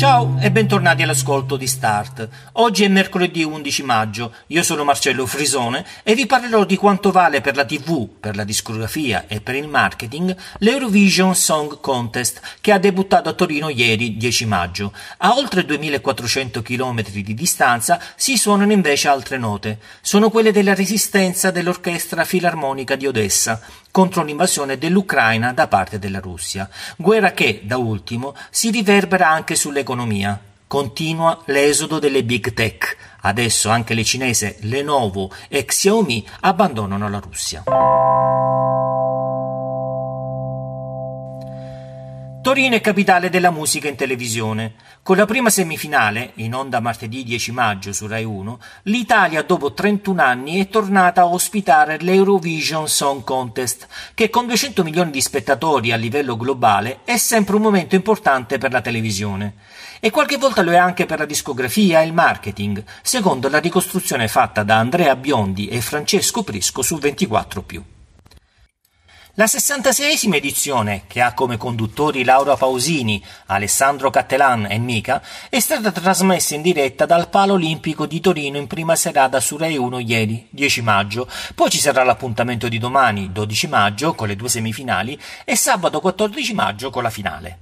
Ciao e bentornati all'ascolto di Start. Oggi è mercoledì 11 maggio, io sono Marcello Frisone e vi parlerò di quanto vale per la TV, per la discografia e per il marketing l'Eurovision Song Contest che ha debuttato a Torino ieri 10 maggio. A oltre 2400 km di distanza si suonano invece altre note. Sono quelle della resistenza dell'Orchestra Filarmonica di Odessa contro l'invasione dell'Ucraina da parte della Russia. Guerra che, da ultimo, si riverbera anche sull'economia. Continua l'esodo delle big tech. Adesso anche le cinese Lenovo e Xiaomi abbandonano la Russia. Torino è capitale della musica in televisione. Con la prima semifinale, in onda martedì 10 maggio su Rai 1, l'Italia dopo 31 anni è tornata a ospitare l'Eurovision Song Contest, che con 200 milioni di spettatori a livello globale è sempre un momento importante per la televisione. E qualche volta lo è anche per la discografia e il marketing, secondo la ricostruzione fatta da Andrea Biondi e Francesco Prisco su 24+. La 66esima edizione, che ha come conduttori Laura Pausini, Alessandro Cattelan e Mica, è stata trasmessa in diretta dal Palo Olimpico di Torino in prima serata su Rai 1 ieri, 10 maggio. Poi ci sarà l'appuntamento di domani, 12 maggio, con le due semifinali, e sabato 14 maggio con la finale.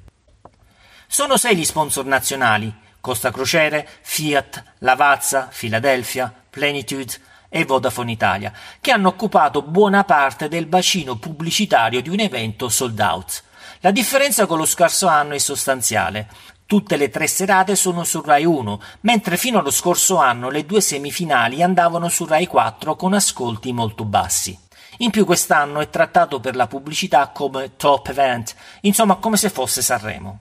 Sono sei gli sponsor nazionali: Costa Crociere, Fiat, Lavazza, Philadelphia, Plenitude, e Vodafone Italia, che hanno occupato buona parte del bacino pubblicitario di un evento sold out. La differenza con lo scorso anno è sostanziale. Tutte le tre serate sono su Rai 1, mentre fino allo scorso anno le due semifinali andavano su Rai 4 con ascolti molto bassi. In più quest'anno è trattato per la pubblicità come top event, insomma come se fosse Sanremo.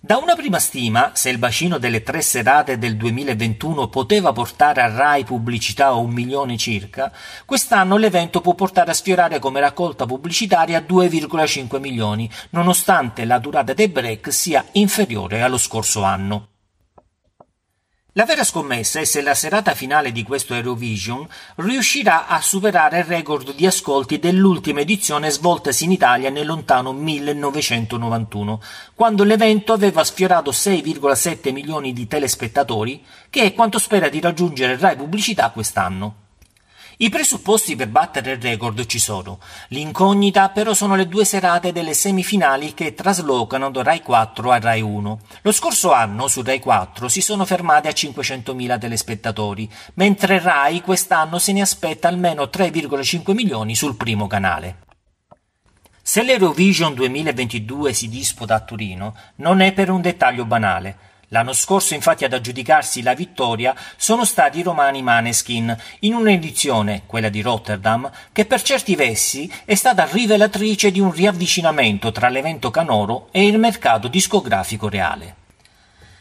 Da una prima stima, se il bacino delle tre serate del 2021 poteva portare a Rai pubblicità a un milione circa, quest'anno l'evento può portare a sfiorare come raccolta pubblicitaria 2,5 milioni, nonostante la durata dei break sia inferiore allo scorso anno. La vera scommessa è se la serata finale di questo Eurovision riuscirà a superare il record di ascolti dell'ultima edizione svoltasi in Italia nel lontano 1991, quando l'evento aveva sfiorato 6,7 milioni di telespettatori, che è quanto spera di raggiungere Rai Pubblicità quest'anno. I presupposti per battere il record ci sono. L'incognita però sono le due serate delle semifinali che traslocano da Rai 4 a Rai 1. Lo scorso anno su Rai 4 si sono fermati a 500.000 telespettatori, mentre Rai quest'anno se ne aspetta almeno 3,5 milioni sul primo canale. Se l'Eurovision 2022 si disputa a Torino, non è per un dettaglio banale. L'anno scorso infatti ad aggiudicarsi la vittoria sono stati i romani Maneskin, in un'edizione, quella di Rotterdam, che per certi versi è stata rivelatrice di un riavvicinamento tra l'evento canoro e il mercato discografico reale.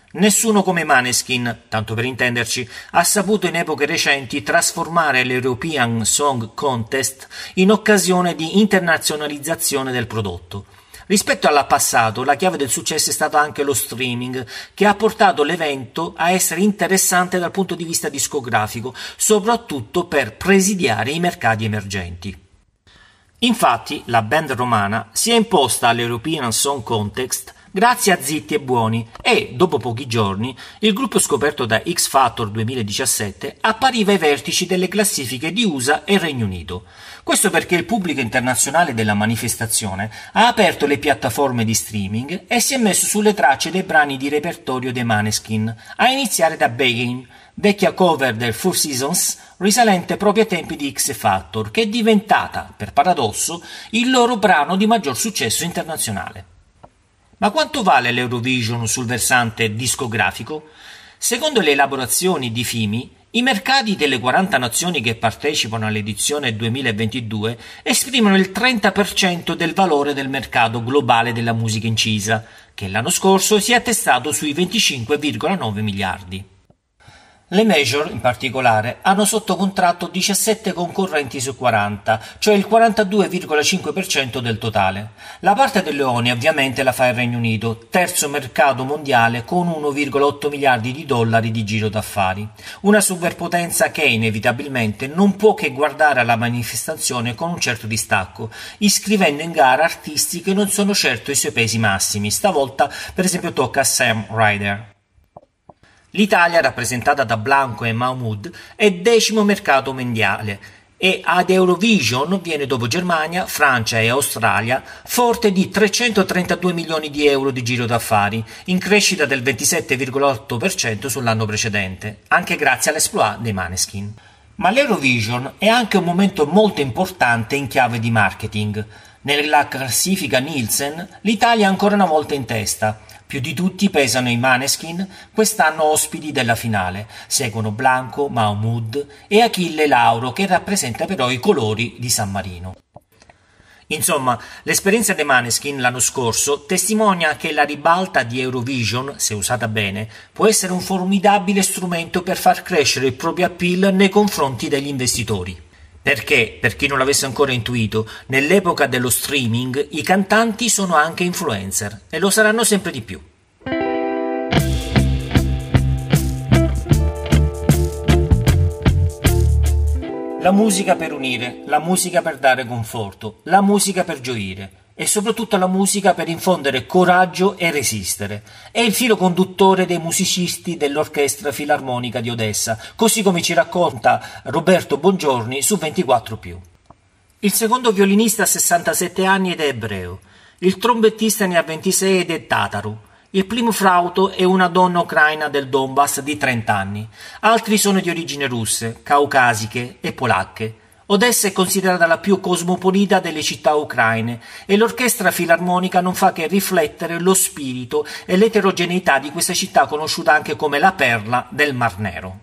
Nessuno come Maneskin, tanto per intenderci, ha saputo in epoche recenti trasformare l'European Song Contest in occasione di internazionalizzazione del prodotto. Rispetto al passato, la chiave del successo è stato anche lo streaming, che ha portato l'evento a essere interessante dal punto di vista discografico, soprattutto per presidiare i mercati emergenti. Infatti, la band romana si è imposta all'European Song Contest grazie a Zitti e Buoni e, dopo pochi giorni, il gruppo scoperto da X Factor 2017 appariva ai vertici delle classifiche di USA e Regno Unito. Questo perché il pubblico internazionale della manifestazione ha aperto le piattaforme di streaming e si è messo sulle tracce dei brani di repertorio dei Maneskin, a iniziare da Begging, vecchia cover del Four Seasons risalente proprio ai tempi di X Factor, che è diventata, per paradosso, il loro brano di maggior successo internazionale. Ma quanto vale l'Eurovision sul versante discografico? Secondo le elaborazioni di FIMI, i mercati delle 40 nazioni che partecipano all'edizione 2022 esprimono il 30% del valore del mercato globale della musica incisa, che l'anno scorso si è attestato sui 25,9 miliardi. Le major, in particolare, hanno sotto contratto 17 concorrenti su 40, cioè il 42,5% del totale. La parte dei leoni ovviamente la fa il Regno Unito, terzo mercato mondiale con 1,8 miliardi di dollari di giro d'affari. Una superpotenza che inevitabilmente non può che guardare alla manifestazione con un certo distacco, iscrivendo in gara artisti che non sono certo i suoi pesi massimi. Stavolta, per esempio, tocca a Sam Ryder. L'Italia, rappresentata da Blanco e Mahmoud, è decimo mercato mondiale e ad Eurovision viene dopo Germania, Francia e Australia forte di 332 milioni di euro di giro d'affari, in crescita del 27,8% sull'anno precedente, anche grazie all'esploit dei Maneskin. Ma l'Eurovision è anche un momento molto importante in chiave di marketing. Nella classifica Nielsen l'Italia è ancora una volta in testa, più di tutti pesano i Maneskin, quest'anno ospiti della finale. Seguono Blanco, Mahmoud e Achille Lauro, che rappresenta però i colori di San Marino. Insomma, l'esperienza dei Maneskin l'anno scorso testimonia che la ribalta di Eurovision, se usata bene, può essere un formidabile strumento per far crescere il proprio appeal nei confronti degli investitori. Perché, per chi non l'avesse ancora intuito, nell'epoca dello streaming i cantanti sono anche influencer e lo saranno sempre di più. La musica per unire, la musica per dare conforto, la musica per gioire e soprattutto la musica per infondere coraggio e resistere. È il filo conduttore dei musicisti dell'Orchestra Filarmonica di Odessa, così come ci racconta Roberto Bongiorni su 24 Il secondo violinista ha 67 anni ed è ebreo. Il trombettista ne ha 26 ed è tataru. Il primo flauto è una donna ucraina del Donbass di 30 anni. Altri sono di origine russe, caucasiche e polacche. Odessa è considerata la più cosmopolita delle città ucraine e l'orchestra filarmonica non fa che riflettere lo spirito e l'eterogeneità di questa città conosciuta anche come la perla del Mar Nero.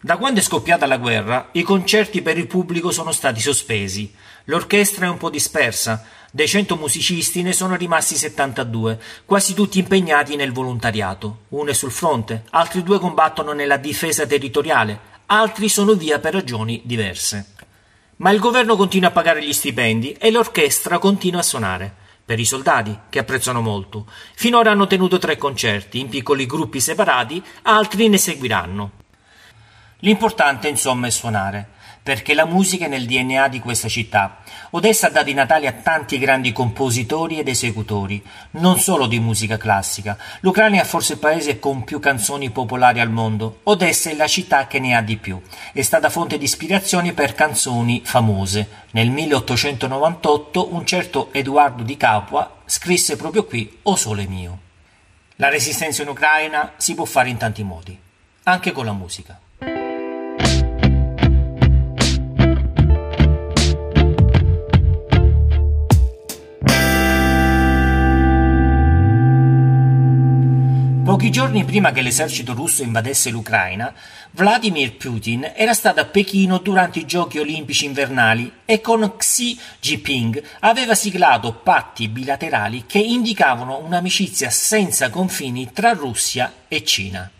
Da quando è scoppiata la guerra, i concerti per il pubblico sono stati sospesi. L'orchestra è un po' dispersa. Dei cento musicisti ne sono rimasti 72, quasi tutti impegnati nel volontariato. Uno è sul fronte, altri due combattono nella difesa territoriale, altri sono via per ragioni diverse. Ma il governo continua a pagare gli stipendi e l'orchestra continua a suonare. Per i soldati, che apprezzano molto. Finora hanno tenuto tre concerti, in piccoli gruppi separati, altri ne seguiranno. L'importante, insomma, è suonare perché la musica è nel DNA di questa città. Odessa ha dato i natali a tanti grandi compositori ed esecutori, non solo di musica classica. L'Ucraina è forse il paese con più canzoni popolari al mondo. Odessa è la città che ne ha di più. È stata fonte di ispirazione per canzoni famose. Nel 1898 un certo Edoardo di Capua scrisse proprio qui O sole mio. La resistenza in Ucraina si può fare in tanti modi, anche con la musica. Pochi giorni prima che l'esercito russo invadesse l'Ucraina, Vladimir Putin era stato a Pechino durante i giochi olimpici invernali e con Xi Jinping aveva siglato patti bilaterali che indicavano un'amicizia senza confini tra Russia e Cina.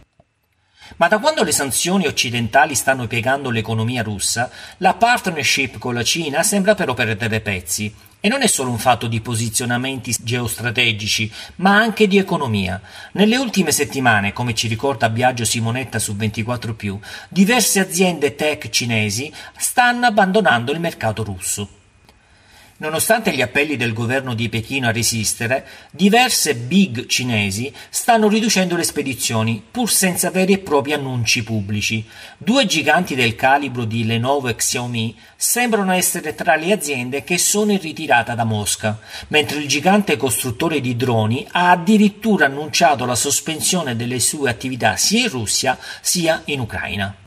Ma da quando le sanzioni occidentali stanno piegando l'economia russa, la partnership con la Cina sembra però perdere pezzi e non è solo un fatto di posizionamenti geostrategici, ma anche di economia. Nelle ultime settimane, come ci ricorda Biagio Simonetta su 24 diverse aziende tech cinesi stanno abbandonando il mercato russo. Nonostante gli appelli del governo di Pechino a resistere, diverse big cinesi stanno riducendo le spedizioni, pur senza veri e propri annunci pubblici. Due giganti del calibro di Lenovo e Xiaomi sembrano essere tra le aziende che sono in ritirata da Mosca, mentre il gigante costruttore di droni ha addirittura annunciato la sospensione delle sue attività sia in Russia sia in Ucraina.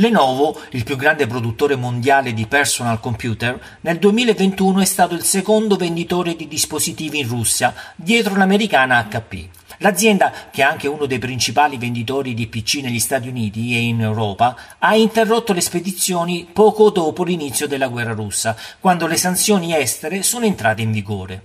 Lenovo, il più grande produttore mondiale di personal computer, nel 2021 è stato il secondo venditore di dispositivi in Russia, dietro l'americana HP. L'azienda, che è anche uno dei principali venditori di PC negli Stati Uniti e in Europa, ha interrotto le spedizioni poco dopo l'inizio della guerra russa, quando le sanzioni estere sono entrate in vigore.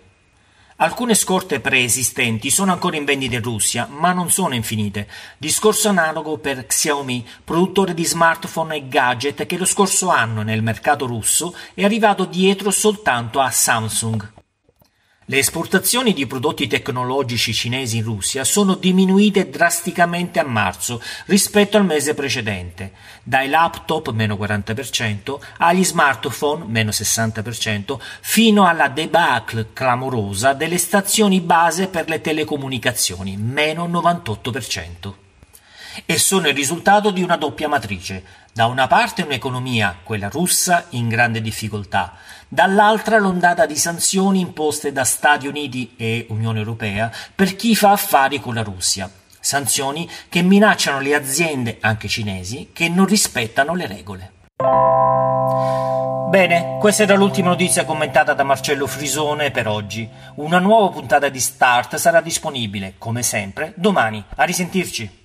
Alcune scorte preesistenti sono ancora in vendita in Russia, ma non sono infinite. Discorso analogo per Xiaomi, produttore di smartphone e gadget che lo scorso anno nel mercato russo è arrivato dietro soltanto a Samsung. Le esportazioni di prodotti tecnologici cinesi in Russia sono diminuite drasticamente a marzo rispetto al mese precedente, dai laptop meno 40% agli smartphone meno 60% fino alla debacle clamorosa delle stazioni base per le telecomunicazioni meno 98% e sono il risultato di una doppia matrice. Da una parte un'economia, quella russa, in grande difficoltà, dall'altra l'ondata di sanzioni imposte da Stati Uniti e Unione Europea per chi fa affari con la Russia. Sanzioni che minacciano le aziende, anche cinesi, che non rispettano le regole. Bene, questa era l'ultima notizia commentata da Marcello Frisone per oggi. Una nuova puntata di Start sarà disponibile, come sempre, domani. A risentirci.